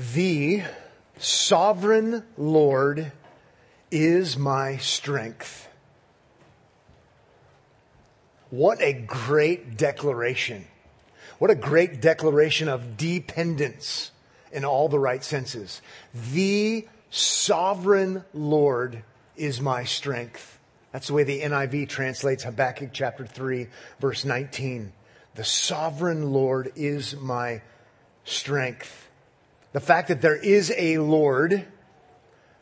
The sovereign Lord is my strength. What a great declaration. What a great declaration of dependence in all the right senses. The sovereign Lord is my strength. That's the way the NIV translates Habakkuk chapter 3 verse 19. The sovereign Lord is my strength. The fact that there is a Lord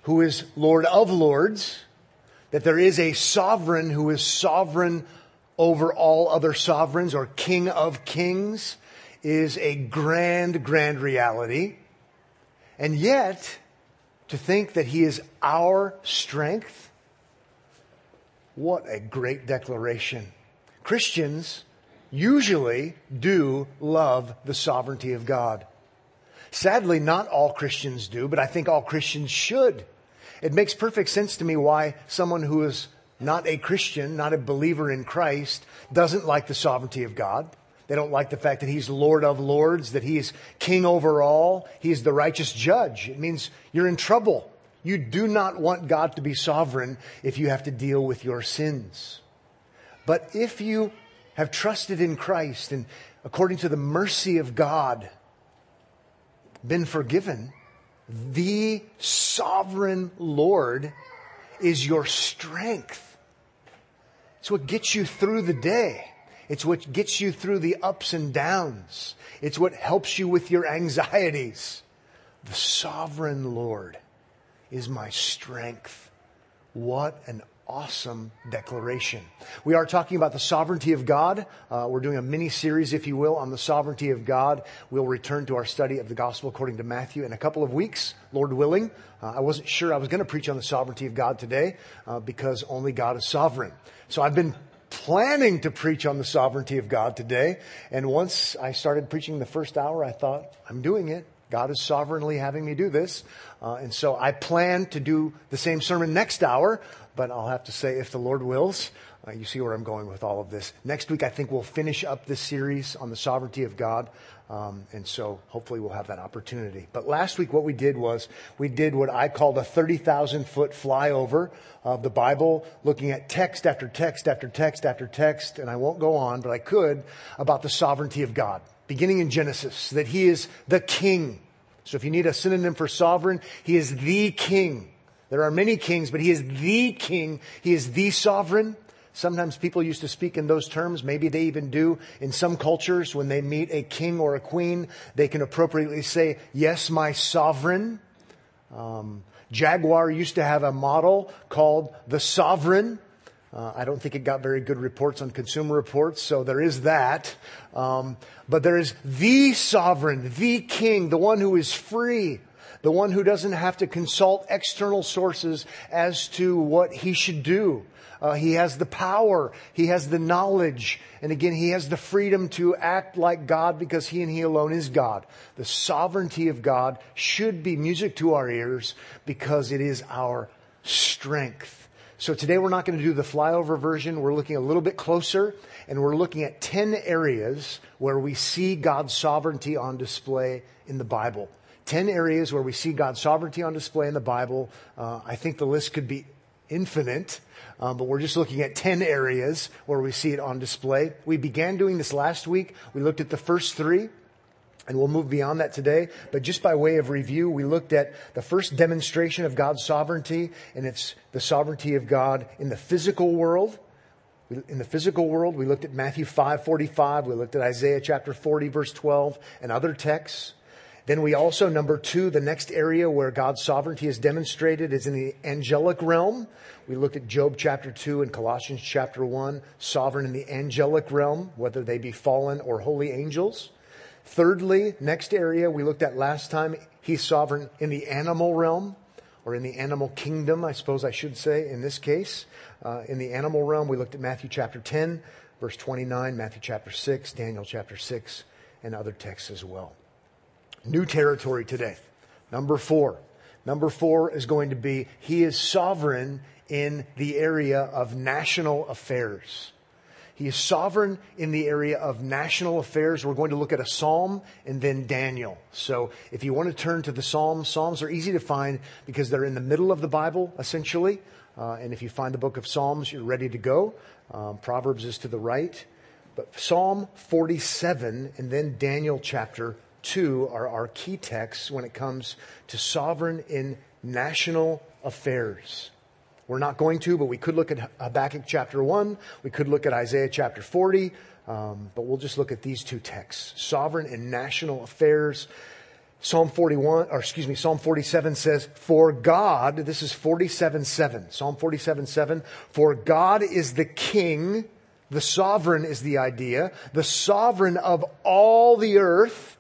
who is Lord of Lords, that there is a sovereign who is sovereign over all other sovereigns or King of Kings is a grand, grand reality. And yet, to think that He is our strength, what a great declaration. Christians usually do love the sovereignty of God. Sadly, not all Christians do, but I think all Christians should. It makes perfect sense to me why someone who is not a Christian, not a believer in Christ, doesn't like the sovereignty of God. They don't like the fact that He's Lord of Lords, that He is King over all. He's the righteous judge. It means you're in trouble. You do not want God to be sovereign if you have to deal with your sins. But if you have trusted in Christ and according to the mercy of God, been forgiven, the sovereign Lord is your strength. It's what gets you through the day. It's what gets you through the ups and downs. It's what helps you with your anxieties. The sovereign Lord is my strength. What an awesome declaration. We are talking about the sovereignty of God. Uh, we're doing a mini series, if you will, on the sovereignty of God. We'll return to our study of the gospel according to Matthew in a couple of weeks, Lord willing. Uh, I wasn't sure I was going to preach on the sovereignty of God today uh, because only God is sovereign. So I've been planning to preach on the sovereignty of God today. And once I started preaching the first hour, I thought, I'm doing it. God is sovereignly having me do this. Uh, and so I plan to do the same sermon next hour, but I'll have to say, if the Lord wills, uh, you see where I'm going with all of this. Next week, I think we'll finish up this series on the sovereignty of God. Um, and so hopefully we'll have that opportunity. But last week, what we did was we did what I called a 30,000 foot flyover of the Bible, looking at text after text after text after text. And I won't go on, but I could about the sovereignty of God, beginning in Genesis, that He is the King. So if you need a synonym for sovereign, He is the King. There are many kings, but he is the king. He is the sovereign. Sometimes people used to speak in those terms. Maybe they even do in some cultures when they meet a king or a queen. They can appropriately say, yes, my sovereign. Um, Jaguar used to have a model called the sovereign. Uh, I don't think it got very good reports on consumer reports, so there is that. Um, but there is the sovereign, the king, the one who is free, the one who doesn't have to consult external sources as to what he should do. Uh, he has the power. He has the knowledge. And again, he has the freedom to act like God because he and he alone is God. The sovereignty of God should be music to our ears because it is our strength. So today we're not going to do the flyover version. We're looking a little bit closer and we're looking at 10 areas where we see God's sovereignty on display in the Bible. 10 areas where we see God's sovereignty on display in the Bible. Uh, I think the list could be infinite, um, but we're just looking at 10 areas where we see it on display. We began doing this last week. We looked at the first three. And we'll move beyond that today. But just by way of review, we looked at the first demonstration of God's sovereignty, and it's the sovereignty of God in the physical world. In the physical world, we looked at Matthew 5:45, we looked at Isaiah chapter 40 verse 12 and other texts. Then we also, number two, the next area where God's sovereignty is demonstrated is in the angelic realm. We looked at Job chapter 2 and Colossians chapter 1, sovereign in the angelic realm, whether they be fallen or holy angels. Thirdly, next area we looked at last time, he's sovereign in the animal realm, or in the animal kingdom, I suppose I should say in this case. Uh, in the animal realm, we looked at Matthew chapter 10, verse 29, Matthew chapter 6, Daniel chapter 6, and other texts as well. New territory today. Number four. Number four is going to be He is sovereign in the area of national affairs. He is sovereign in the area of national affairs. We're going to look at a psalm and then Daniel. So if you want to turn to the psalms, psalms are easy to find because they're in the middle of the Bible, essentially. Uh, and if you find the book of Psalms, you're ready to go. Um, Proverbs is to the right. But Psalm 47 and then Daniel chapter 2 are our key texts when it comes to sovereign in national affairs. We're not going to, but we could look at Habakkuk chapter 1. We could look at Isaiah chapter 40. Um, but we'll just look at these two texts. Sovereign and national affairs. Psalm 41, or excuse me, Psalm 47 says, For God, this is 47 7. Psalm 47 7. For God is the king, the sovereign is the idea, the sovereign of all the earth.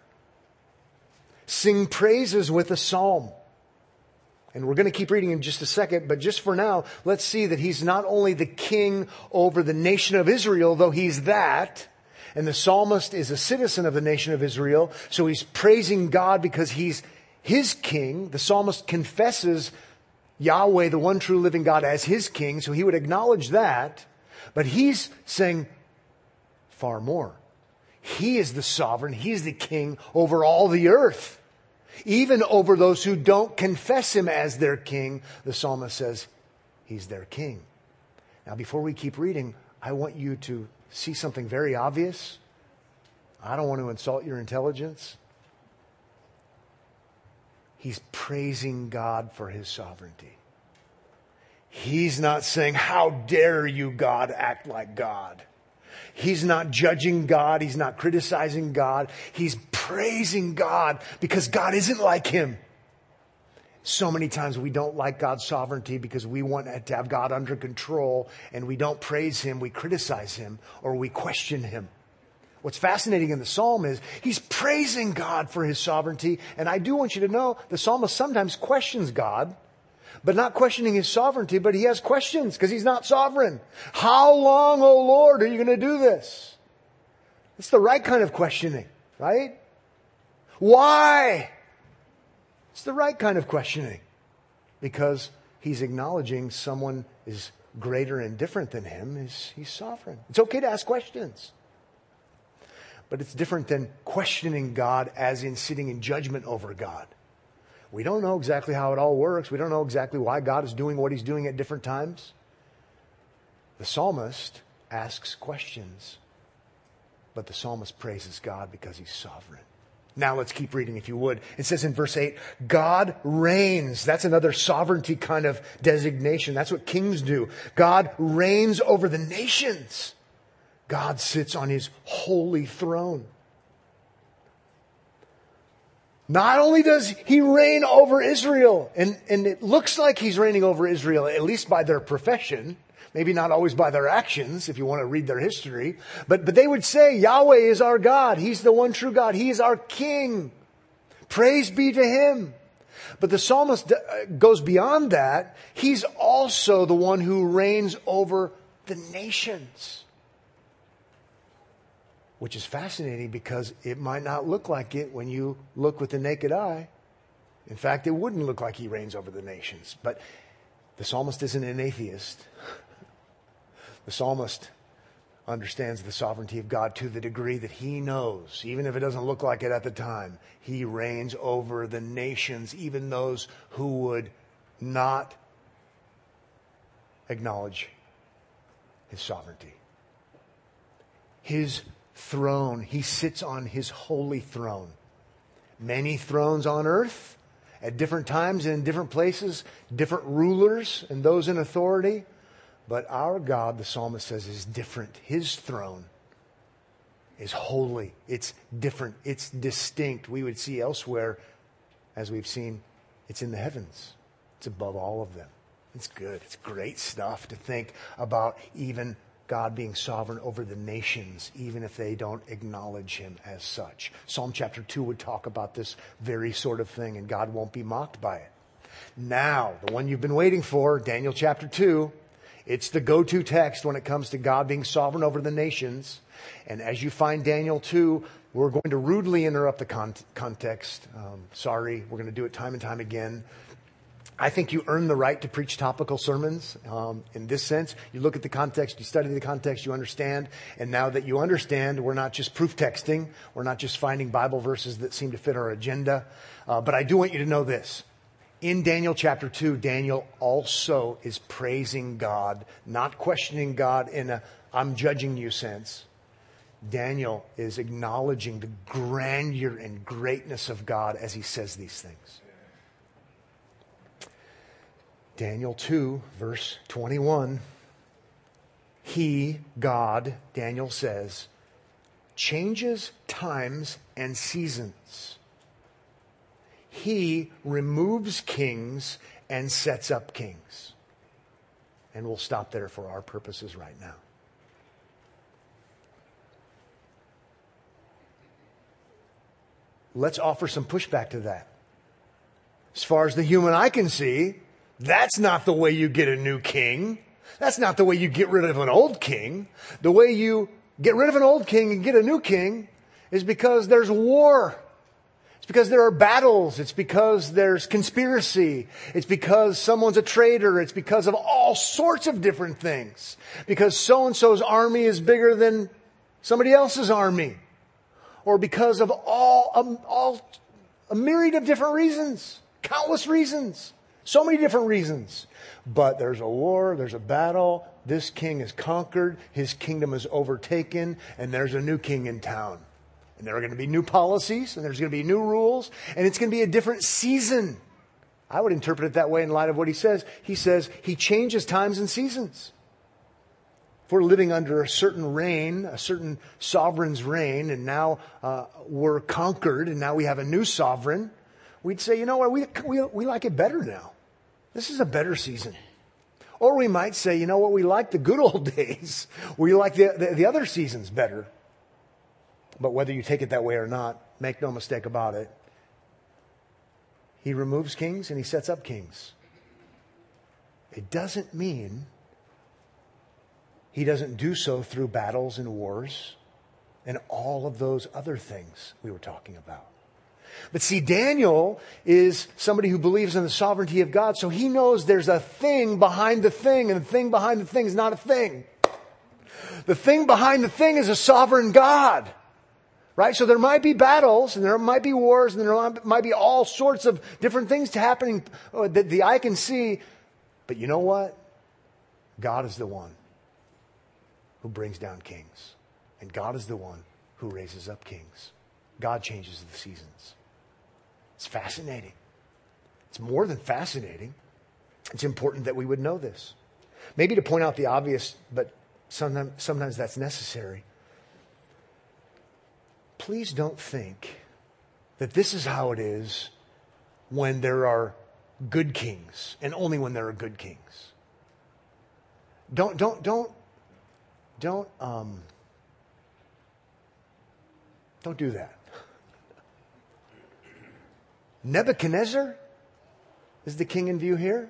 Sing praises with a psalm. And we're going to keep reading in just a second, but just for now, let's see that he's not only the king over the nation of Israel, though he's that, and the psalmist is a citizen of the nation of Israel, so he's praising God because he's his king. The psalmist confesses Yahweh, the one true living God, as his king, so he would acknowledge that, but he's saying far more. He is the sovereign, he's the king over all the earth even over those who don't confess him as their king. The psalmist says he's their king. Now, before we keep reading, I want you to see something very obvious. I don't want to insult your intelligence. He's praising God for his sovereignty. He's not saying, How dare you, God, act like God? He's not judging God. He's not criticizing God. He's praising God because God isn't like him. So many times we don't like God's sovereignty because we want to have God under control and we don't praise him, we criticize him, or we question him. What's fascinating in the psalm is he's praising God for his sovereignty. And I do want you to know the psalmist sometimes questions God but not questioning his sovereignty, but he has questions because he's not sovereign. How long, O oh Lord, are you going to do this? It's the right kind of questioning, right? Why? It's the right kind of questioning because he's acknowledging someone is greater and different than him. He's, he's sovereign. It's okay to ask questions. But it's different than questioning God as in sitting in judgment over God. We don't know exactly how it all works. We don't know exactly why God is doing what he's doing at different times. The psalmist asks questions, but the psalmist praises God because he's sovereign. Now let's keep reading if you would. It says in verse 8, God reigns. That's another sovereignty kind of designation. That's what kings do. God reigns over the nations. God sits on his holy throne. Not only does he reign over Israel, and, and it looks like he's reigning over Israel, at least by their profession, maybe not always by their actions, if you want to read their history, but, but they would say, Yahweh is our God. He's the one true God. He is our King. Praise be to him. But the psalmist uh, goes beyond that. He's also the one who reigns over the nations which is fascinating because it might not look like it when you look with the naked eye. In fact, it wouldn't look like he reigns over the nations. But the psalmist isn't an atheist. The psalmist understands the sovereignty of God to the degree that he knows, even if it doesn't look like it at the time, he reigns over the nations, even those who would not acknowledge his sovereignty. His throne. He sits on his holy throne. Many thrones on earth at different times and in different places, different rulers and those in authority. But our God, the psalmist says, is different. His throne is holy. It's different. It's distinct. We would see elsewhere, as we've seen, it's in the heavens. It's above all of them. It's good. It's great stuff to think about even God being sovereign over the nations, even if they don't acknowledge him as such. Psalm chapter 2 would talk about this very sort of thing, and God won't be mocked by it. Now, the one you've been waiting for, Daniel chapter 2, it's the go to text when it comes to God being sovereign over the nations. And as you find Daniel 2, we're going to rudely interrupt the con- context. Um, sorry, we're going to do it time and time again. I think you earn the right to preach topical sermons um, in this sense. You look at the context, you study the context, you understand. And now that you understand, we're not just proof texting. We're not just finding Bible verses that seem to fit our agenda. Uh, but I do want you to know this. In Daniel chapter 2, Daniel also is praising God, not questioning God in a I'm judging you sense. Daniel is acknowledging the grandeur and greatness of God as he says these things. Daniel 2, verse 21. He, God, Daniel says, changes times and seasons. He removes kings and sets up kings. And we'll stop there for our purposes right now. Let's offer some pushback to that. As far as the human eye can see, that's not the way you get a new king. That's not the way you get rid of an old king. The way you get rid of an old king and get a new king is because there's war. It's because there are battles. It's because there's conspiracy. It's because someone's a traitor. It's because of all sorts of different things. Because so and so's army is bigger than somebody else's army. Or because of all, um, all, a myriad of different reasons. Countless reasons. So many different reasons. But there's a war, there's a battle, this king is conquered, his kingdom is overtaken, and there's a new king in town. And there are going to be new policies, and there's going to be new rules, and it's going to be a different season. I would interpret it that way in light of what he says. He says he changes times and seasons. If we're living under a certain reign, a certain sovereign's reign, and now uh, we're conquered, and now we have a new sovereign, we'd say, you know what, we, we, we like it better now. This is a better season. Or we might say, you know what, we like the good old days. We like the, the, the other seasons better. But whether you take it that way or not, make no mistake about it. He removes kings and he sets up kings. It doesn't mean he doesn't do so through battles and wars and all of those other things we were talking about. But see, Daniel is somebody who believes in the sovereignty of God, so he knows there's a thing behind the thing, and the thing behind the thing is not a thing. The thing behind the thing is a sovereign God. Right? So there might be battles, and there might be wars, and there might be all sorts of different things happening uh, that the eye can see. But you know what? God is the one who brings down kings. And God is the one who raises up kings. God changes the seasons. It's fascinating. It's more than fascinating. It's important that we would know this. Maybe to point out the obvious, but sometimes, sometimes that's necessary. Please don't think that this is how it is when there are good kings and only when there are good kings. Don't, don't, don't, don't, um, don't do that. Nebuchadnezzar is the king in view here.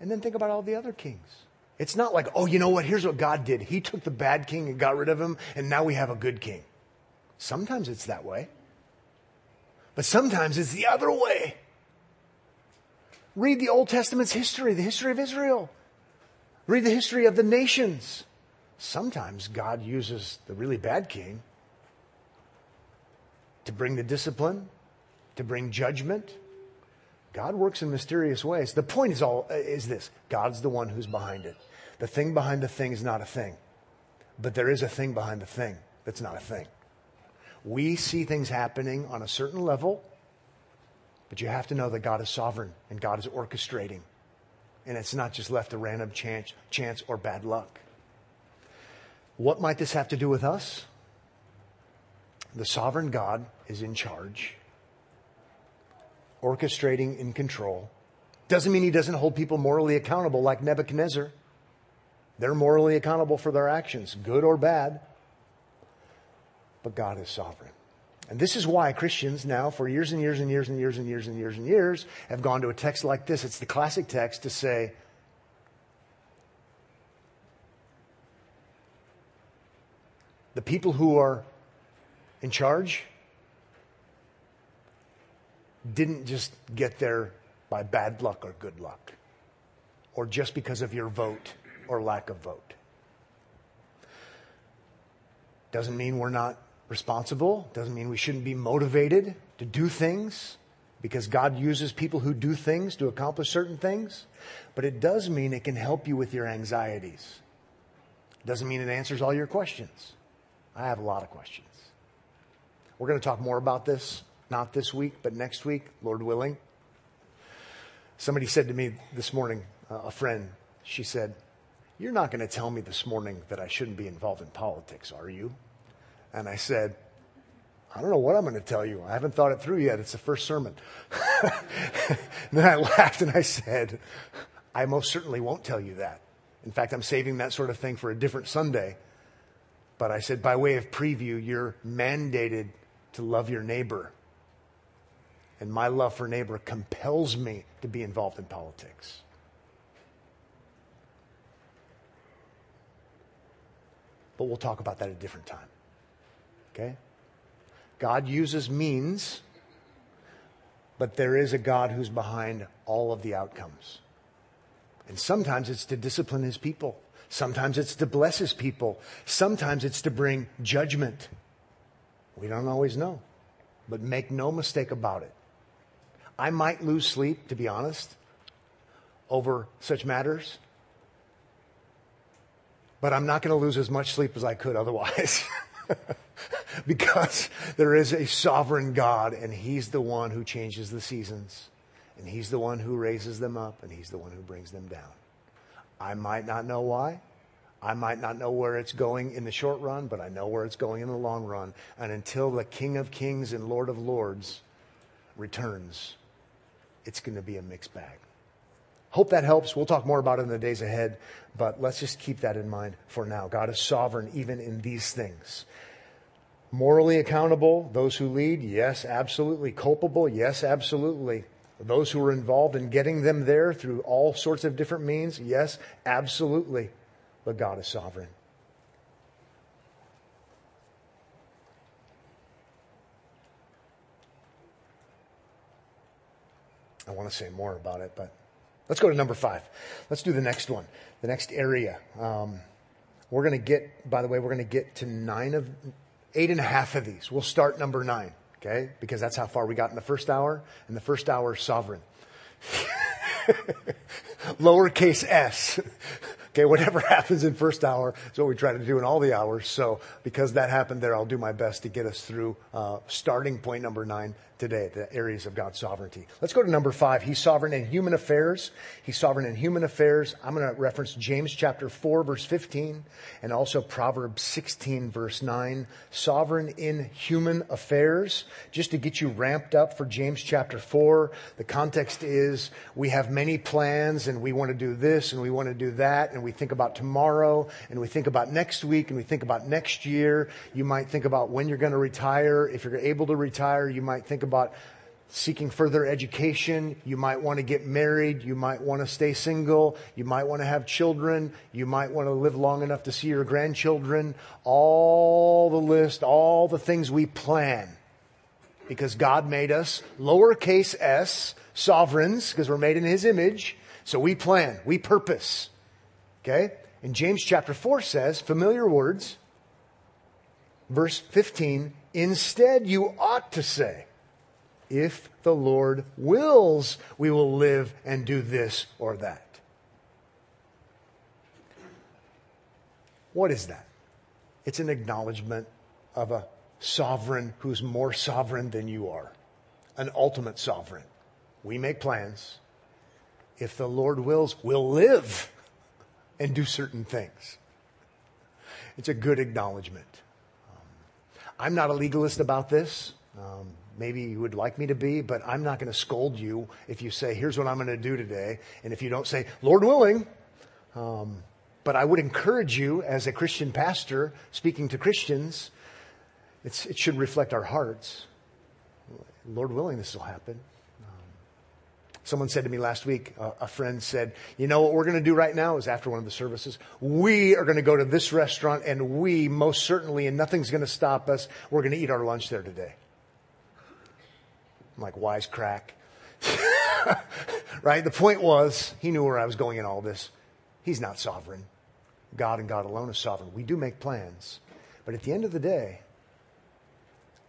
And then think about all the other kings. It's not like, oh, you know what? Here's what God did. He took the bad king and got rid of him, and now we have a good king. Sometimes it's that way. But sometimes it's the other way. Read the Old Testament's history, the history of Israel. Read the history of the nations. Sometimes God uses the really bad king to bring the discipline, to bring judgment. God works in mysterious ways. The point is all is this. God's the one who's behind it. The thing behind the thing is not a thing. But there is a thing behind the thing that's not a thing. We see things happening on a certain level, but you have to know that God is sovereign and God is orchestrating. And it's not just left to random chance, chance or bad luck. What might this have to do with us? The sovereign God is in charge, orchestrating in control. Doesn't mean he doesn't hold people morally accountable like Nebuchadnezzar. They're morally accountable for their actions, good or bad. But God is sovereign. And this is why Christians now, for years and years and years and years and years and years and years, have gone to a text like this. It's the classic text to say, the people who are in charge didn't just get there by bad luck or good luck, or just because of your vote or lack of vote. Doesn't mean we're not responsible, doesn't mean we shouldn't be motivated to do things because God uses people who do things to accomplish certain things, but it does mean it can help you with your anxieties. It doesn't mean it answers all your questions. I have a lot of questions. We're going to talk more about this, not this week, but next week, Lord willing. Somebody said to me this morning, uh, a friend, she said, You're not going to tell me this morning that I shouldn't be involved in politics, are you? And I said, I don't know what I'm going to tell you. I haven't thought it through yet. It's the first sermon. then I laughed and I said, I most certainly won't tell you that. In fact, I'm saving that sort of thing for a different Sunday. But I said, by way of preview, you're mandated to love your neighbor and my love for neighbor compels me to be involved in politics. But we'll talk about that at a different time. Okay? God uses means, but there is a God who's behind all of the outcomes. And sometimes it's to discipline his people. Sometimes it's to bless his people. Sometimes it's to bring judgment. We don't always know. But make no mistake about it. I might lose sleep, to be honest, over such matters. But I'm not going to lose as much sleep as I could otherwise. because there is a sovereign God and He's the one who changes the seasons. And He's the one who raises them up and He's the one who brings them down. I might not know why. I might not know where it's going in the short run, but I know where it's going in the long run. And until the King of Kings and Lord of Lords returns, it's going to be a mixed bag. Hope that helps. We'll talk more about it in the days ahead, but let's just keep that in mind for now. God is sovereign even in these things. Morally accountable, those who lead, yes, absolutely. Culpable, yes, absolutely. Those who are involved in getting them there through all sorts of different means, yes, absolutely. But God is sovereign. I want to say more about it, but let's go to number five. Let's do the next one, the next area. Um, we're going to get, by the way, we're going to get to nine of, eight and a half of these. We'll start number nine, okay? Because that's how far we got in the first hour, and the first hour is sovereign. Lowercase s. Okay, whatever happens in first hour is what we try to do in all the hours. So because that happened there, I'll do my best to get us through uh, starting point number nine today, the areas of God's sovereignty. Let's go to number five. He's sovereign in human affairs. He's sovereign in human affairs. I'm going to reference James chapter 4 verse 15 and also Proverbs 16 verse 9. Sovereign in human affairs. Just to get you ramped up for James chapter 4, the context is we have many plans and we want to do this and we want to do that and we think about tomorrow and we think about next week and we think about next year. You might think about when you're going to retire. If you're able to retire, you might think about about seeking further education. You might want to get married. You might want to stay single. You might want to have children. You might want to live long enough to see your grandchildren. All the list, all the things we plan. Because God made us lowercase s, sovereigns, because we're made in His image. So we plan, we purpose. Okay? And James chapter 4 says, familiar words, verse 15, instead you ought to say, if the Lord wills, we will live and do this or that. What is that? It's an acknowledgement of a sovereign who's more sovereign than you are, an ultimate sovereign. We make plans. If the Lord wills, we'll live and do certain things. It's a good acknowledgement. Um, I'm not a legalist about this. Um, maybe you would like me to be, but I'm not going to scold you if you say, here's what I'm going to do today. And if you don't say, Lord willing, um, but I would encourage you as a Christian pastor speaking to Christians, it should reflect our hearts. Lord willing, this will happen. Um, someone said to me last week, uh, a friend said, You know what we're going to do right now is after one of the services, we are going to go to this restaurant and we most certainly, and nothing's going to stop us, we're going to eat our lunch there today. Like wisecrack. right? The point was, he knew where I was going in all this. He's not sovereign. God and God alone is sovereign. We do make plans. But at the end of the day,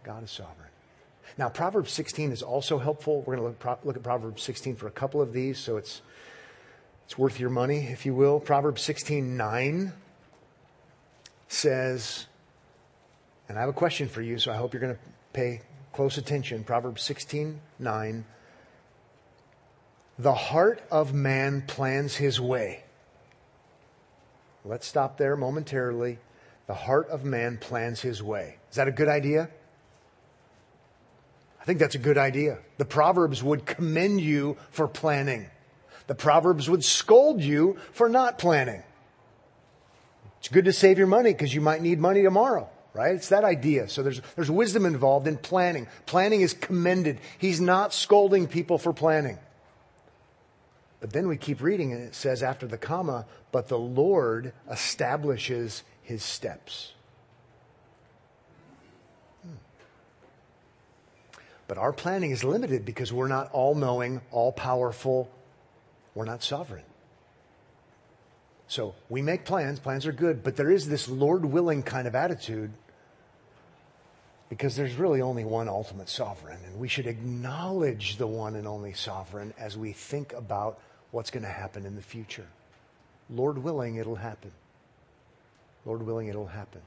God is sovereign. Now, Proverbs 16 is also helpful. We're going to look, look, at Proverbs 16 for a couple of these, so it's, it's worth your money, if you will. Proverbs 16 9 says, and I have a question for you, so I hope you're going to pay close attention. Proverbs 16 9. The heart of man plans his way. Let's stop there momentarily. The heart of man plans his way. Is that a good idea? I think that's a good idea. The Proverbs would commend you for planning. The Proverbs would scold you for not planning. It's good to save your money because you might need money tomorrow, right? It's that idea. So there's, there's wisdom involved in planning. Planning is commended. He's not scolding people for planning. But then we keep reading and it says after the comma, but the Lord establishes his steps. Hmm. But our planning is limited because we're not all knowing, all powerful. We're not sovereign. So we make plans, plans are good, but there is this Lord willing kind of attitude because there's really only one ultimate sovereign, and we should acknowledge the one and only sovereign as we think about what's going to happen in the future. Lord willing, it'll happen. Lord willing, it'll happen.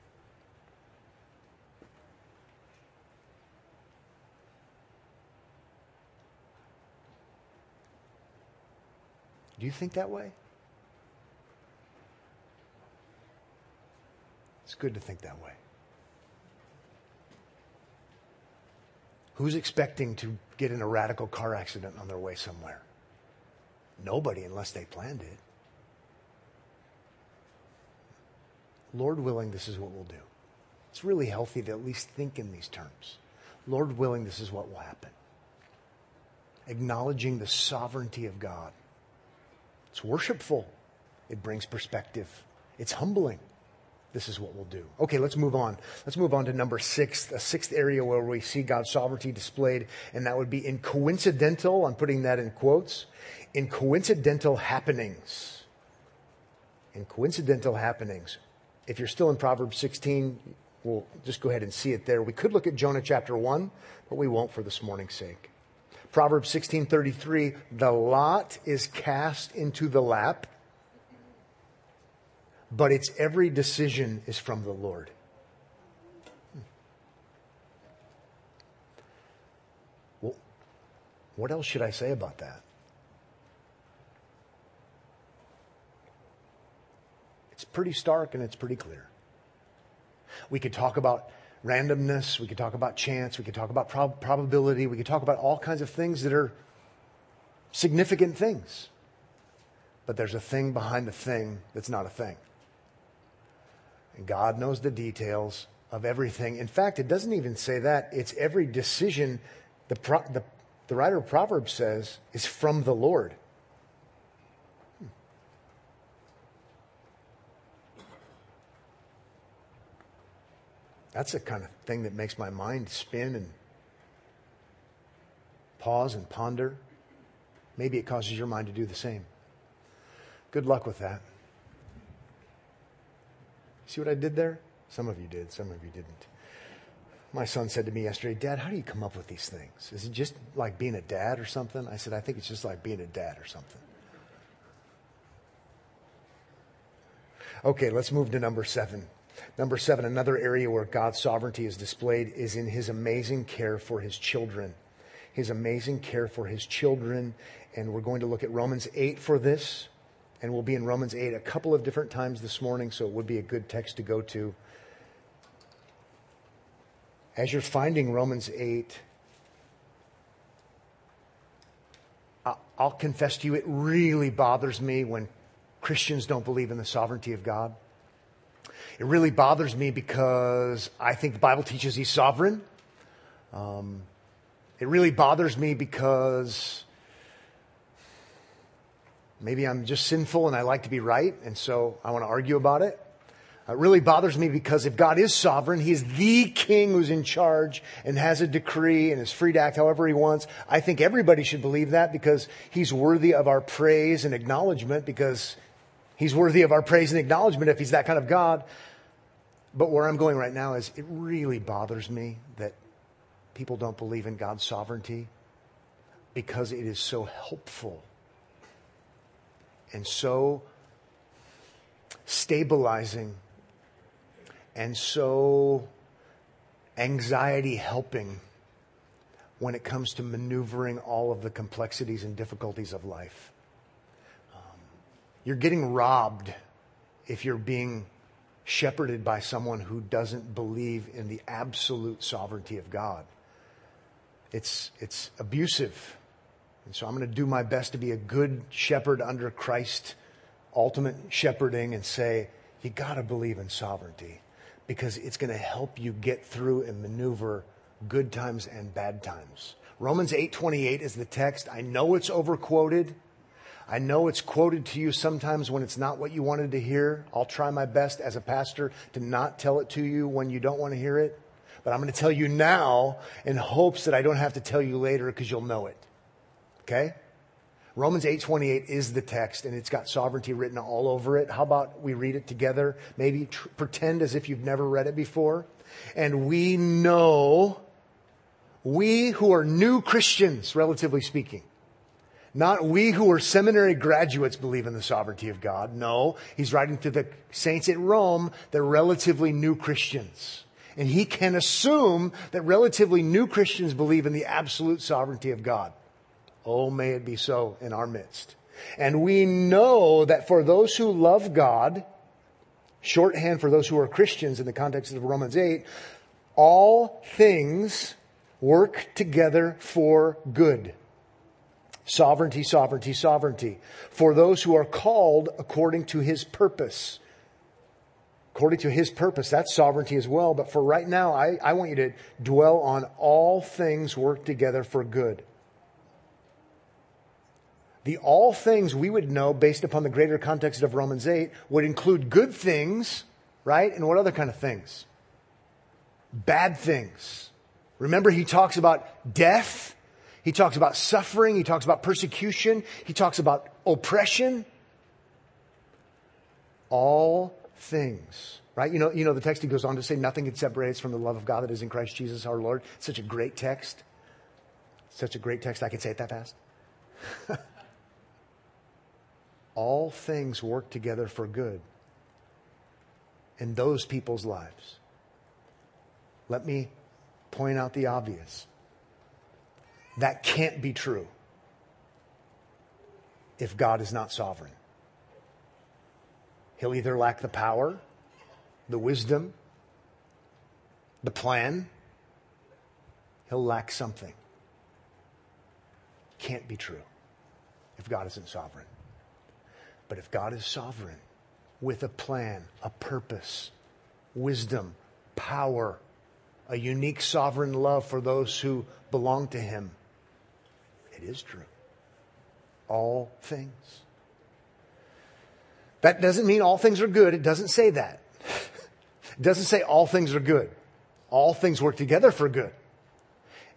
Do you think that way? It's good to think that way. Who's expecting to get in a radical car accident on their way somewhere? Nobody, unless they planned it. Lord willing, this is what we'll do. It's really healthy to at least think in these terms. Lord willing, this is what will happen. Acknowledging the sovereignty of God. It's worshipful. It brings perspective. It's humbling. This is what we'll do. Okay, let's move on. Let's move on to number six, a sixth area where we see God's sovereignty displayed, and that would be in coincidental, I'm putting that in quotes, in coincidental happenings. In coincidental happenings. If you're still in Proverbs 16, we'll just go ahead and see it there. We could look at Jonah chapter 1, but we won't for this morning's sake. Proverbs 16:33, the lot is cast into the lap, but its every decision is from the Lord. Well, what else should I say about that? It's pretty stark and it's pretty clear. We could talk about randomness, we could talk about chance, we could talk about prob- probability, we could talk about all kinds of things that are significant things. But there's a thing behind the thing that's not a thing. And God knows the details of everything. In fact, it doesn't even say that. It's every decision, the, pro- the, the writer of Proverbs says, is from the Lord. Hmm. That's the kind of thing that makes my mind spin and pause and ponder. Maybe it causes your mind to do the same. Good luck with that. See what I did there? Some of you did, some of you didn't. My son said to me yesterday, Dad, how do you come up with these things? Is it just like being a dad or something? I said, I think it's just like being a dad or something. Okay, let's move to number seven. Number seven, another area where God's sovereignty is displayed is in his amazing care for his children. His amazing care for his children. And we're going to look at Romans 8 for this. And we'll be in Romans 8 a couple of different times this morning, so it would be a good text to go to. As you're finding Romans 8, I'll confess to you, it really bothers me when Christians don't believe in the sovereignty of God. It really bothers me because I think the Bible teaches he's sovereign. Um, it really bothers me because maybe I'm just sinful and I like to be right, and so I want to argue about it. It really bothers me because if God is sovereign, He is the king who's in charge and has a decree and is free to act however He wants. I think everybody should believe that because He's worthy of our praise and acknowledgement because He's worthy of our praise and acknowledgement if He's that kind of God. But where I'm going right now is it really bothers me that people don't believe in God's sovereignty because it is so helpful and so stabilizing and so anxiety helping when it comes to maneuvering all of the complexities and difficulties of life. Um, you're getting robbed if you're being shepherded by someone who doesn't believe in the absolute sovereignty of God. It's, it's abusive. And so I'm going to do my best to be a good shepherd under Christ, ultimate shepherding, and say, you got to believe in sovereignty because it's going to help you get through and maneuver good times and bad times. Romans 8:28 is the text. I know it's overquoted. I know it's quoted to you sometimes when it's not what you wanted to hear. I'll try my best as a pastor to not tell it to you when you don't want to hear it. But I'm going to tell you now in hopes that I don't have to tell you later because you'll know it. Okay? Romans 8:28 is the text and it's got sovereignty written all over it. How about we read it together? Maybe tr- pretend as if you've never read it before. And we know we who are new Christians, relatively speaking, not we who are seminary graduates believe in the sovereignty of God. No, he's writing to the saints at Rome, they're relatively new Christians. And he can assume that relatively new Christians believe in the absolute sovereignty of God. Oh, may it be so in our midst. And we know that for those who love God, shorthand for those who are Christians in the context of Romans 8, all things work together for good. Sovereignty, sovereignty, sovereignty. For those who are called according to his purpose. According to his purpose, that's sovereignty as well. But for right now, I, I want you to dwell on all things work together for good the all things we would know based upon the greater context of Romans 8 would include good things, right? And what other kind of things? Bad things. Remember, he talks about death. He talks about suffering. He talks about persecution. He talks about oppression. All things, right? You know, you know, the text he goes on to say nothing can separate us from the love of God that is in Christ Jesus our Lord. Such a great text. Such a great text. I can say it that fast. all things work together for good in those people's lives. Let me point out the obvious. That can't be true if God is not sovereign. He'll either lack the power, the wisdom, the plan, he'll lack something. Can't be true if God isn't sovereign. But if God is sovereign with a plan, a purpose, wisdom, power, a unique sovereign love for those who belong to Him, it is true. All things. That doesn't mean all things are good. It doesn't say that. It doesn't say all things are good. All things work together for good.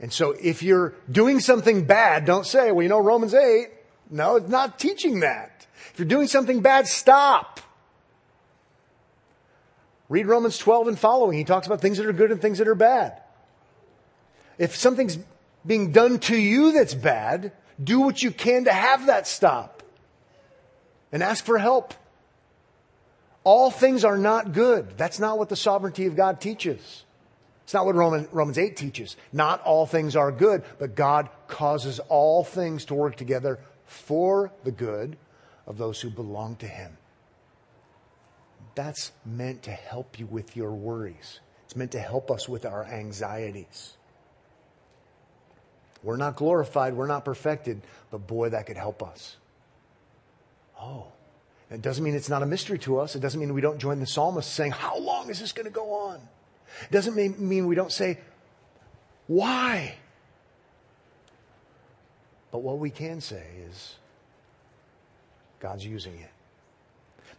And so if you're doing something bad, don't say, well, you know, Romans 8, no, it's not teaching that. If you're doing something bad, stop. Read Romans 12 and following. He talks about things that are good and things that are bad. If something's being done to you that's bad, do what you can to have that stop and ask for help. All things are not good. That's not what the sovereignty of God teaches. It's not what Roman, Romans 8 teaches. Not all things are good, but God causes all things to work together for the good of those who belong to Him. That's meant to help you with your worries. It's meant to help us with our anxieties. We're not glorified, we're not perfected, but boy, that could help us. Oh, it doesn't mean it's not a mystery to us. It doesn't mean we don't join the psalmist saying, How long is this going to go on? It doesn't mean we don't say, Why? But what we can say is, God's using it.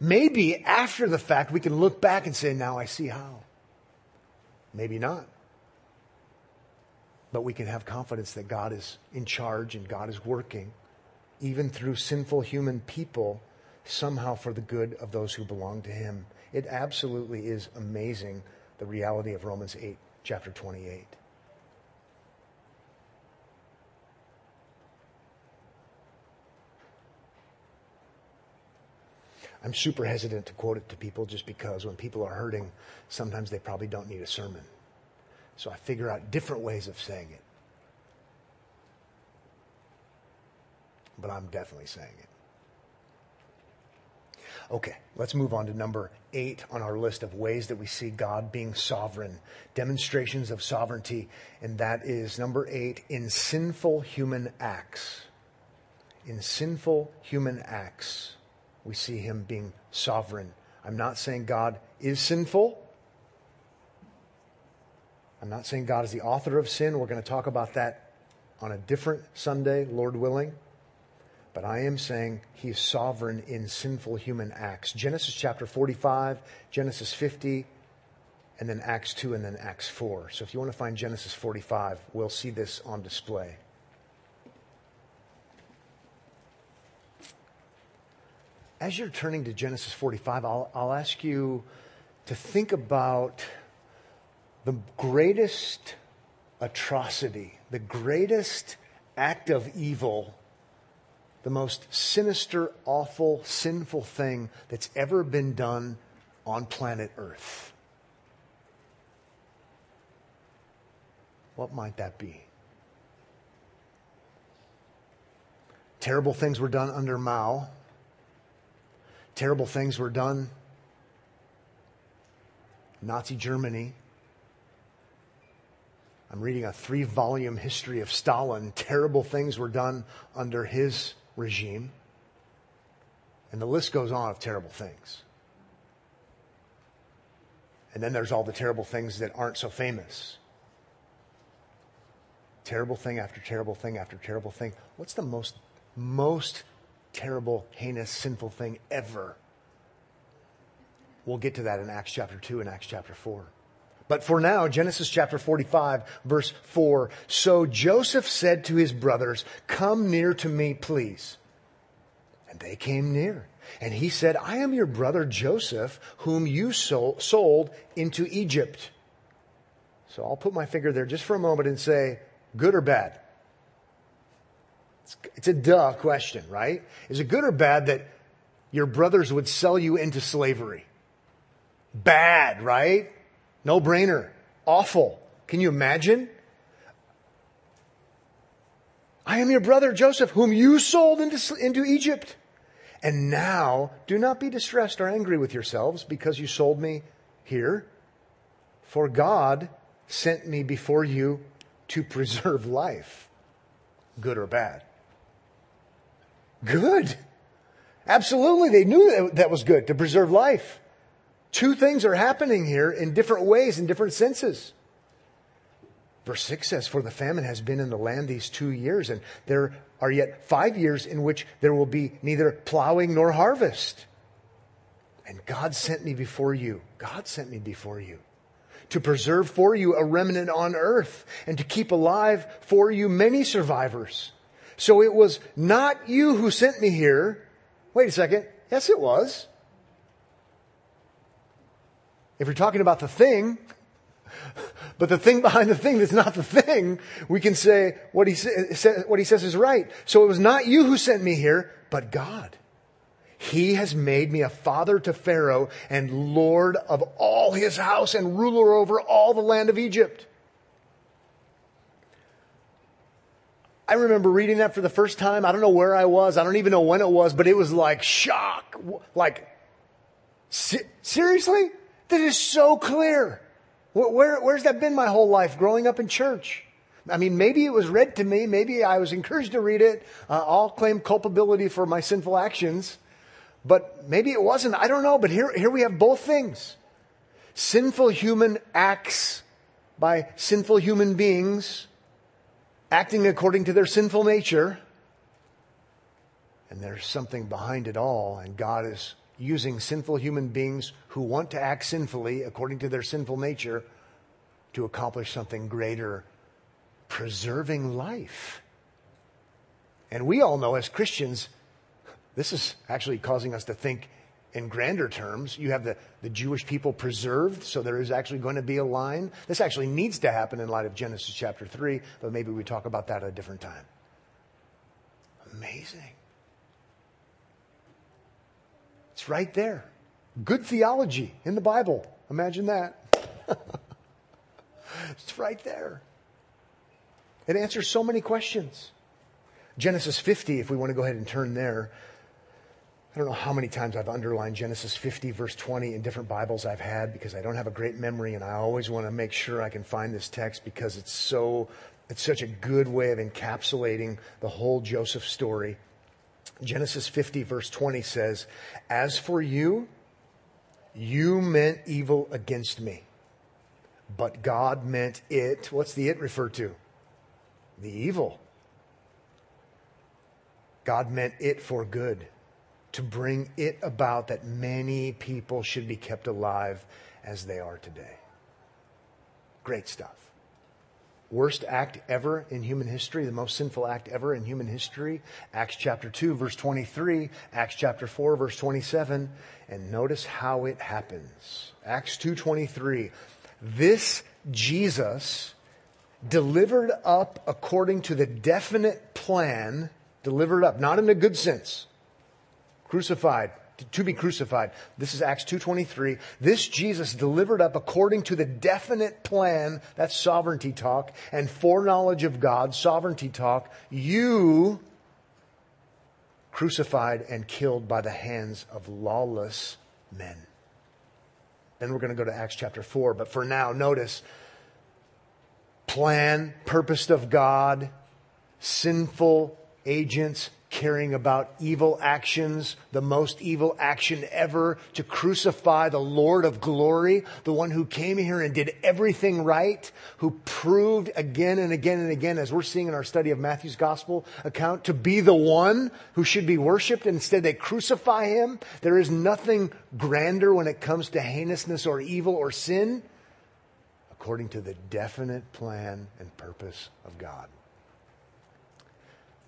Maybe after the fact, we can look back and say, now I see how. Maybe not. But we can have confidence that God is in charge and God is working, even through sinful human people, somehow for the good of those who belong to Him. It absolutely is amazing, the reality of Romans 8, chapter 28. I'm super hesitant to quote it to people just because when people are hurting, sometimes they probably don't need a sermon. So I figure out different ways of saying it. But I'm definitely saying it. Okay, let's move on to number eight on our list of ways that we see God being sovereign, demonstrations of sovereignty, and that is number eight in sinful human acts. In sinful human acts we see him being sovereign. I'm not saying God is sinful. I'm not saying God is the author of sin. We're going to talk about that on a different Sunday, Lord willing. But I am saying he is sovereign in sinful human acts. Genesis chapter 45, Genesis 50, and then Acts 2, and then Acts 4. So if you want to find Genesis 45, we'll see this on display. As you're turning to Genesis 45, I'll, I'll ask you to think about the greatest atrocity, the greatest act of evil, the most sinister, awful, sinful thing that's ever been done on planet Earth. What might that be? Terrible things were done under Mao terrible things were done. Nazi Germany. I'm reading a three volume history of Stalin. Terrible things were done under his regime. And the list goes on of terrible things. And then there's all the terrible things that aren't so famous. Terrible thing after terrible thing after terrible thing. What's the most, most terrible, heinous, sinful thing ever. We'll get to that in Acts chapter 2 and Acts chapter 4. But for now, Genesis chapter 45, verse 4. So Joseph said to his brothers, Come near to me, please. And they came near. And he said, I am your brother Joseph, whom you sold into Egypt. So I'll put my finger there just for a moment and say, good or bad? It's a duh question, right? Is it good or bad that your brothers would sell you into slavery? Bad, right? No brainer. Awful. Can you imagine? I am your brother Joseph, whom you sold into, into Egypt. And now do not be distressed or angry with yourselves because you sold me here. For God sent me before you to preserve life, good or bad. Good. Absolutely. They knew that, was good to preserve life. Two things are happening here in different ways, in different senses. Verse 6 says, For the famine has been in the land these two years, and there are yet five years in which there will be neither plowing nor harvest. And God sent me before you. God sent me before you to preserve for you a remnant on earth and to keep alive for you many survivors. So it was not you who sent me here. Wait a second. Yes, it was. If you're talking about the thing, but the thing behind the thing that's not the thing, we can say what he, what he says is right. So it was not you who sent me here, but God. He has made me a father to Pharaoh and Lord of all his house and ruler over all the land of Egypt. I remember reading that for the first time. I don't know where I was. I don't even know when it was, but it was like shock. Like, seriously? That is so clear. Where, where, where's that been my whole life growing up in church? I mean, maybe it was read to me. Maybe I was encouraged to read it. Uh, I'll claim culpability for my sinful actions. But maybe it wasn't. I don't know. But here, here we have both things. Sinful human acts by sinful human beings acting according to their sinful nature. And there's something behind it all, and God is using sinful human beings who want to act sinfully according to their sinful nature to accomplish something greater, preserving life. And we all know as Christians, this is actually causing us to think in grander terms. You have the, the Jewish people preserved, so there is actually going to be a line. This actually needs to happen in light of Genesis chapter 3, but maybe we talk about that at a different time. Amazing. It's right there. Good theology in the Bible. Imagine that. it's right there. It answers so many questions. Genesis 50, if we want to go ahead and turn there, I don't know how many times I've underlined Genesis 50, verse 20 in different Bibles I've had because I don't have a great memory and I always want to make sure I can find this text because it's so, it's such a good way of encapsulating the whole Joseph story. Genesis 50, verse 20 says, As for you, you meant evil against me, but God meant it. What's the it refer to? The evil. God meant it for good to bring it about that many people should be kept alive as they are today. Great stuff. Worst act ever in human history, the most sinful act ever in human history. Acts chapter 2, verse 23, Acts chapter 4, verse 27. And notice how it happens. Acts 2.23. This Jesus delivered up according to the definite plan, delivered up, not in a good sense, crucified, to be crucified. This is Acts 2.23. This Jesus delivered up according to the definite plan, that's sovereignty talk, and foreknowledge of God, sovereignty talk, you crucified and killed by the hands of lawless men. Then we're going to go to Acts chapter 4, but for now, notice plan, purposed of God, sinful agents caring about evil actions, the most evil action ever, to crucify the Lord of glory, the one who came here and did everything right, who proved again and again and again, as we're seeing in our study of Matthew's gospel account, to be the one who should be worshiped. Instead, they crucify him. There is nothing grander when it comes to heinousness or evil or sin, according to the definite plan and purpose of God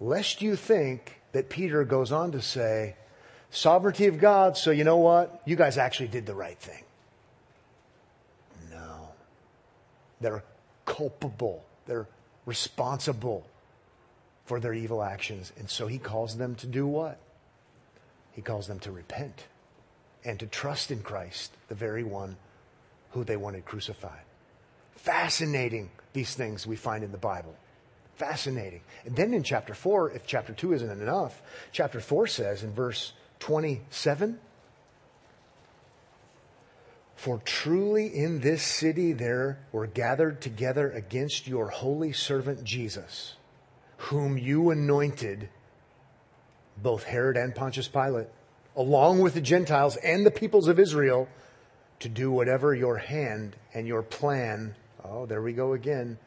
lest you think that Peter goes on to say, sovereignty of God, so you know what? You guys actually did the right thing. No. They're culpable. They're responsible for their evil actions. And so he calls them to do what? He calls them to repent and to trust in Christ, the very one who they wanted crucified. Fascinating, these things we find in the Bible. Fascinating. And then in chapter 4, if chapter 2 isn't enough, chapter 4 says in verse 27 For truly in this city there were gathered together against your holy servant Jesus, whom you anointed, both Herod and Pontius Pilate, along with the Gentiles and the peoples of Israel, to do whatever your hand and your plan, oh, there we go again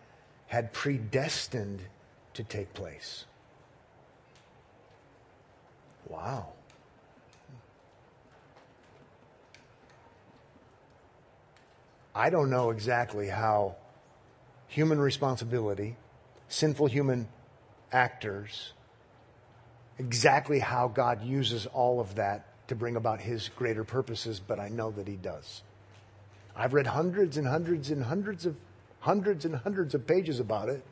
had predestined to take place. Wow. I don't know exactly how human responsibility, sinful human actors, exactly how God uses all of that to bring about his greater purposes, but I know that he does. I've read hundreds and hundreds and hundreds of hundreds and hundreds of pages about it.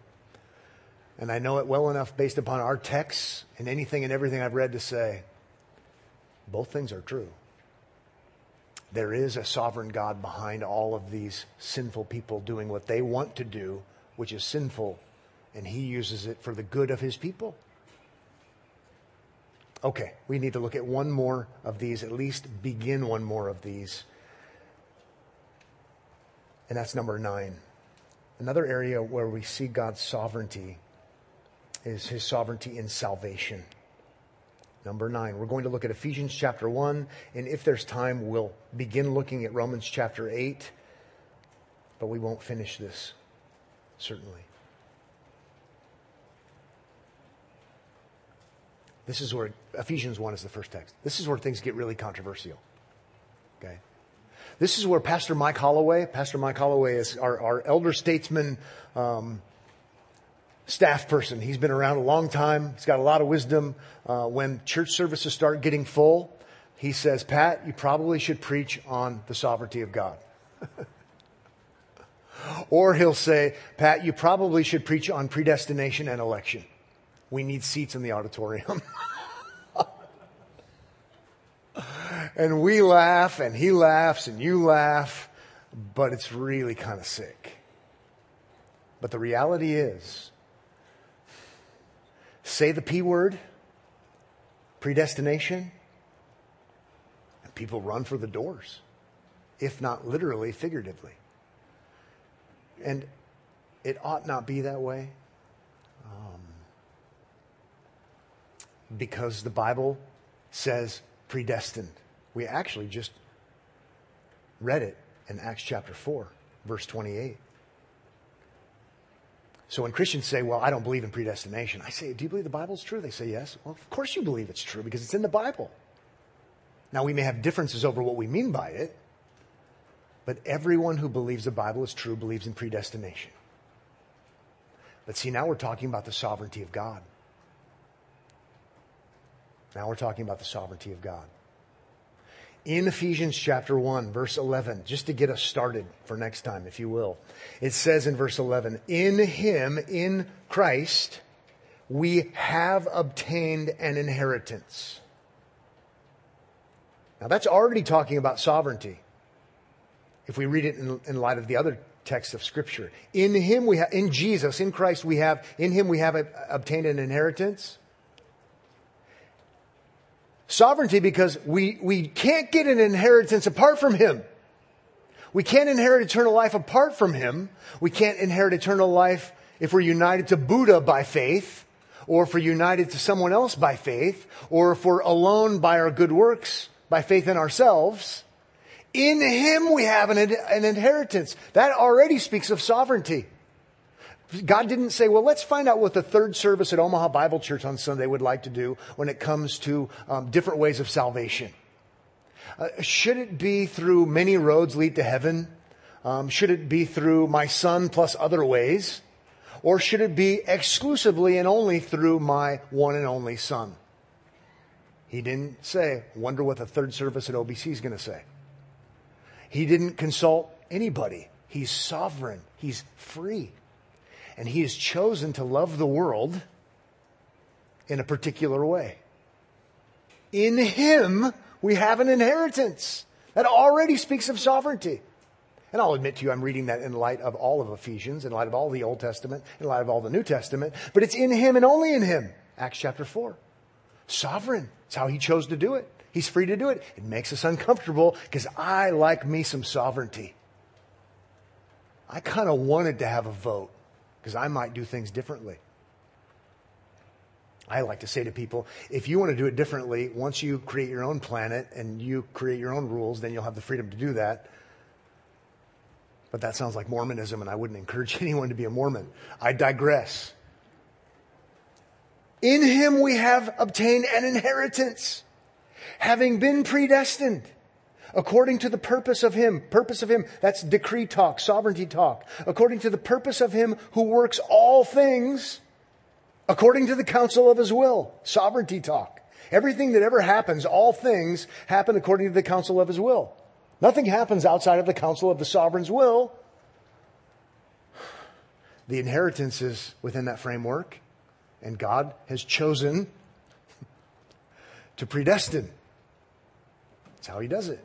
And I know it well enough based upon our texts and anything and everything I've read to say both things are true. There is a sovereign God behind all of these sinful people doing what they want to do, which is sinful, and He uses it for the good of His people. Okay, we need to look at one more of these, at least begin one more of these. And that's number nine. Another area where we see God's sovereignty is his sovereignty in salvation. Number nine, we're going to look at Ephesians chapter 1, and if there's time, we'll begin looking at Romans chapter 8, but we won't finish this, certainly. This is where Ephesians 1 is the first text. This is where things get really controversial. Okay? This is where Pastor Mike Holloway, Pastor Mike Holloway is our, our elder statesman um, staff person. He's been around a long time. He's got a lot of wisdom. Uh, when church services start getting full, he says, Pat, you probably should preach on the sovereignty of God. or he'll say, Pat, you probably should preach on predestination and election. We need seats in the auditorium. and we laugh, and he laughs, and you laugh, but it's really kind of sick. But the reality is, say the P word, predestination, and people run for the doors, if not literally, figuratively. And it ought not be that way. Um, because the Bible says predestined. We actually just read it in Acts chapter 4, verse 28. So when Christians say, Well, I don't believe in predestination, I say, Do you believe the Bible's true? They say, Yes. Well, of course you believe it's true because it's in the Bible. Now, we may have differences over what we mean by it, but everyone who believes the Bible is true believes in predestination. But see, now we're talking about the sovereignty of God. Now we're talking about the sovereignty of God. In Ephesians chapter 1, verse 11, just to get us started for next time, if you will, it says in verse 11, In Him, in Christ, we have obtained an inheritance. Now that's already talking about sovereignty. If we read it in, in light of the other text of scripture. In him we have, in Jesus, in Christ we have, in him we have uh, obtained an inheritance. Sovereignty because we, we can't get an inheritance apart from him. We can't inherit eternal life apart from him. We can't inherit eternal life if we're united to Buddha by faith, or if we're united to someone else by faith, or if we're alone by our good works, by faith in ourselves. In him we have an, an inheritance. That already speaks of sovereignty. God didn't say, well, let's find out what the third service at Omaha Bible Church on Sunday would like to do when it comes to um, different ways of salvation. Uh, should it be through many roads lead to heaven? Um, should it be through my son plus other ways? Or should it be exclusively and only through my one and only son? He didn't say, wonder what the third service at OBC is going to say. He didn't consult anybody. He's sovereign. He's free. And he has chosen to love the world in a particular way. In him, we have an inheritance. That already speaks of sovereignty. And I'll admit to you, I'm reading that in light of all of Ephesians, in light of all the Old Testament, in light of all the New Testament. But it's in him and only in him. Acts chapter 4. Sovereign. It's how he chose to do it. He's free to do it. It makes us uncomfortable because I like me some sovereignty. I kind of wanted to have a vote because I might do things differently. I like to say to people, if you want to do it differently, once you create your own planet and you create your own rules, then you'll have the freedom to do that. But that sounds like Mormonism, and I wouldn't encourage anyone to be a Mormon. I digress. In him we have obtained an inheritance having been predestined according to the purpose of him purpose of him that's decree talk sovereignty talk. According to the purpose of him who works all things according to the counsel of his will sovereignty talk. Everything that ever happens all things happen according to the counsel of his will. Nothing happens outside of the counsel of the sovereign's will. The inheritance is within that framework and god has chosen to predestine. That's how he does it.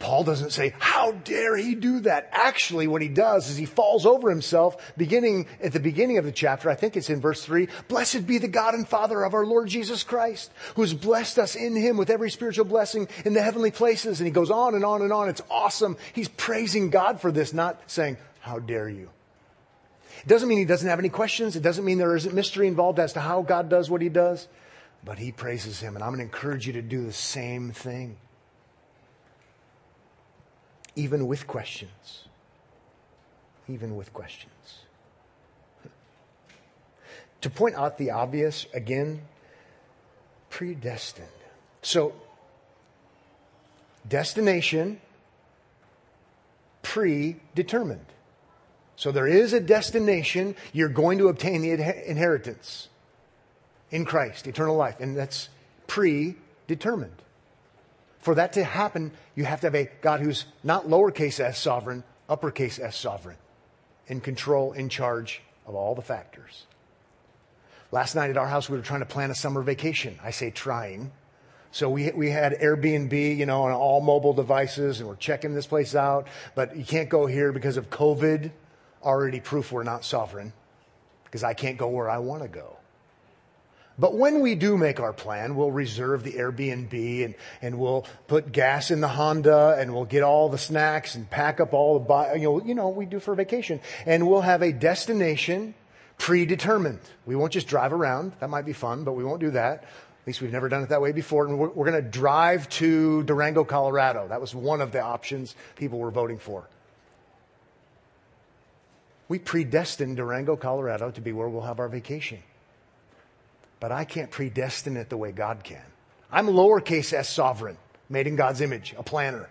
Paul doesn't say, how dare he do that? Actually, what he does is he falls over himself beginning at the beginning of the chapter. I think it's in verse three. Blessed be the God and Father of our Lord Jesus Christ, who has blessed us in him with every spiritual blessing in the heavenly places. And he goes on and on and on. It's awesome. He's praising God for this, not saying, how dare you? It doesn't mean he doesn't have any questions. It doesn't mean there isn't mystery involved as to how God does what he does but he praises him. And I'm going to encourage you to do the same thing, even with questions. Even with questions. To point out the obvious, again, predestined. So, destination predetermined. So there is a destination. You're going to obtain the inheritance in Christ, eternal life. And that's predetermined. For that to happen, you have to have a God who's not lowercase s sovereign, uppercase s sovereign, in control, in charge of all the factors. Last night at our house, we were trying to plan a summer vacation. I say trying. So we, we had Airbnb, you know, on all mobile devices and we're checking this place out, but you can't go here because of COVID. Already proof we're not sovereign because I can't go where I want to go. But when we do make our plan, we'll reserve the Airbnb and, and we'll put gas in the Honda and we'll get all the snacks and pack up all the, you know, you know, we do for vacation. And we'll have a destination predetermined. We won't just drive around. That might be fun, but we won't do that. At least we've never done it that way before. And we're, we're going to drive to Durango, Colorado. That was one of the options people were voting for. We predestined Durango, Colorado to be where we'll have our vacation. But I can't predestine it the way God can. I'm lowercase s sovereign, made in God's image, a planner.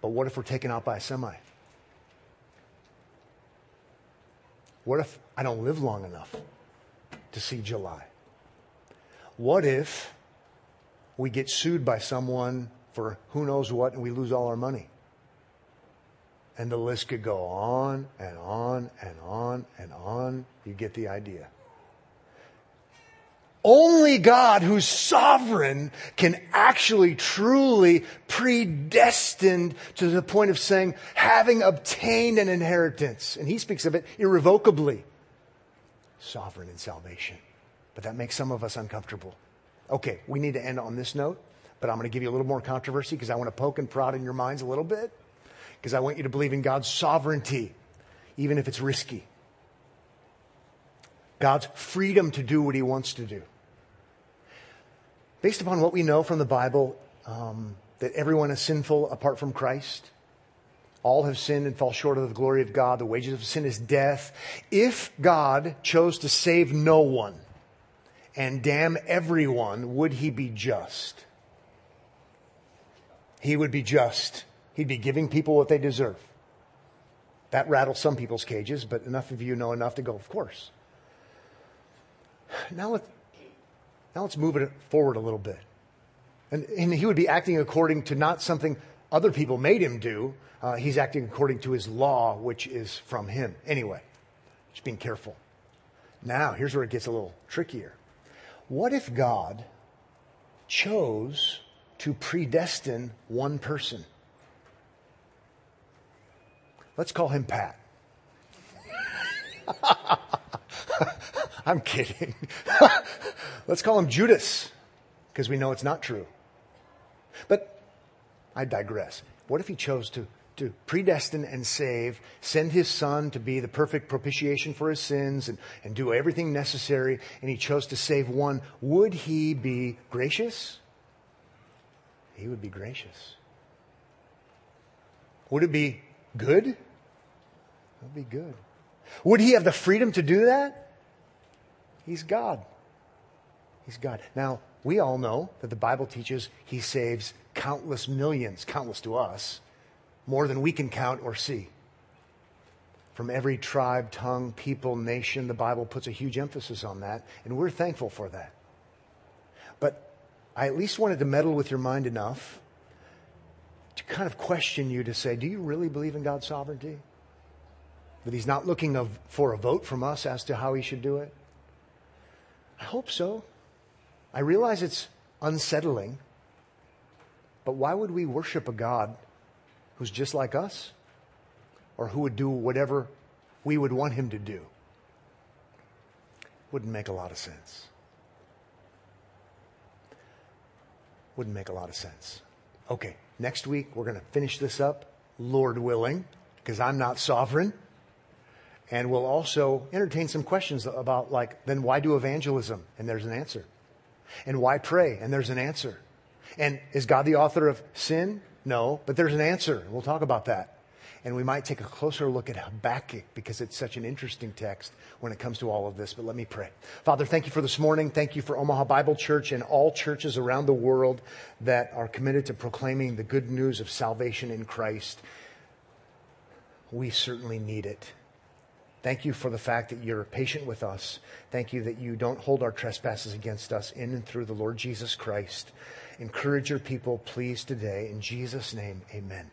But what if we're taken out by a semi? What if I don't live long enough to see July? What if we get sued by someone for who knows what and we lose all our money? And the list could go on and on and on and on. You get the idea. Only God who's sovereign can actually truly predestined to the point of saying, having obtained an inheritance. And he speaks of it irrevocably. Sovereign in salvation. But that makes some of us uncomfortable. Okay, we need to end on this note, but I'm going to give you a little more controversy because I want to poke and prod in your minds a little bit because I want you to believe in God's sovereignty, even if it's risky. God's freedom to do what he wants to do based upon what we know from the Bible, um, that everyone is sinful apart from Christ. All have sinned and fall short of the glory of God. The wages of sin is death. If God chose to save no one and damn everyone, would he be just? He would be just. He'd be giving people what they deserve. That rattles some people's cages, but enough of you know enough to go, of course. Now now let's move it forward a little bit. And, and he would be acting according to not something other people made him do. Uh, he's acting according to his law, which is from him. Anyway, just being careful. Now, here's where it gets a little trickier. What if God chose to predestine one person? Let's call him Pat. I'm kidding. Let's call him Judas, because we know it's not true. But I digress. What if he chose to, to predestine and save, send his son to be the perfect propitiation for his sins and, and do everything necessary, and he chose to save one? Would he be gracious? He would be gracious. Would it be good? It would be good. Would he have the freedom to do that? He's God. He's God. Now, we all know that the Bible teaches he saves countless millions, countless to us, more than we can count or see. From every tribe, tongue, people, nation, the Bible puts a huge emphasis on that, and we're thankful for that. But I at least wanted to meddle with your mind enough to kind of question you to say, do you really believe in God's sovereignty? That He's not looking of, for a vote from us as to how He should do it? I hope so. I realize it's unsettling, but why would we worship a God who's just like us? Or who would do whatever we would want him to do? Wouldn't make a lot of sense. Wouldn't make a lot of sense. Okay, next week we're going to finish this up, Lord willing, because I'm not sovereign. And we'll also entertain some questions about, like, then why do evangelism? And there's an answer. And why pray? And there's an answer. And is God the author of sin? No, but there's an answer. We'll talk about that. and we might take a closer look at Habakkuk because it's such an interesting text when it comes to all of this. But let me pray. Father, thank you for this morning. Thank you for Omaha Bible Church and all churches around the world that are committed to proclaiming the good news of salvation in Christ. We certainly need it. Thank you for the fact that you're patient with us. Thank you that you don't hold our trespasses against us in and through the Lord Jesus Christ. Encourage your people, please, today. In Jesus' name, amen.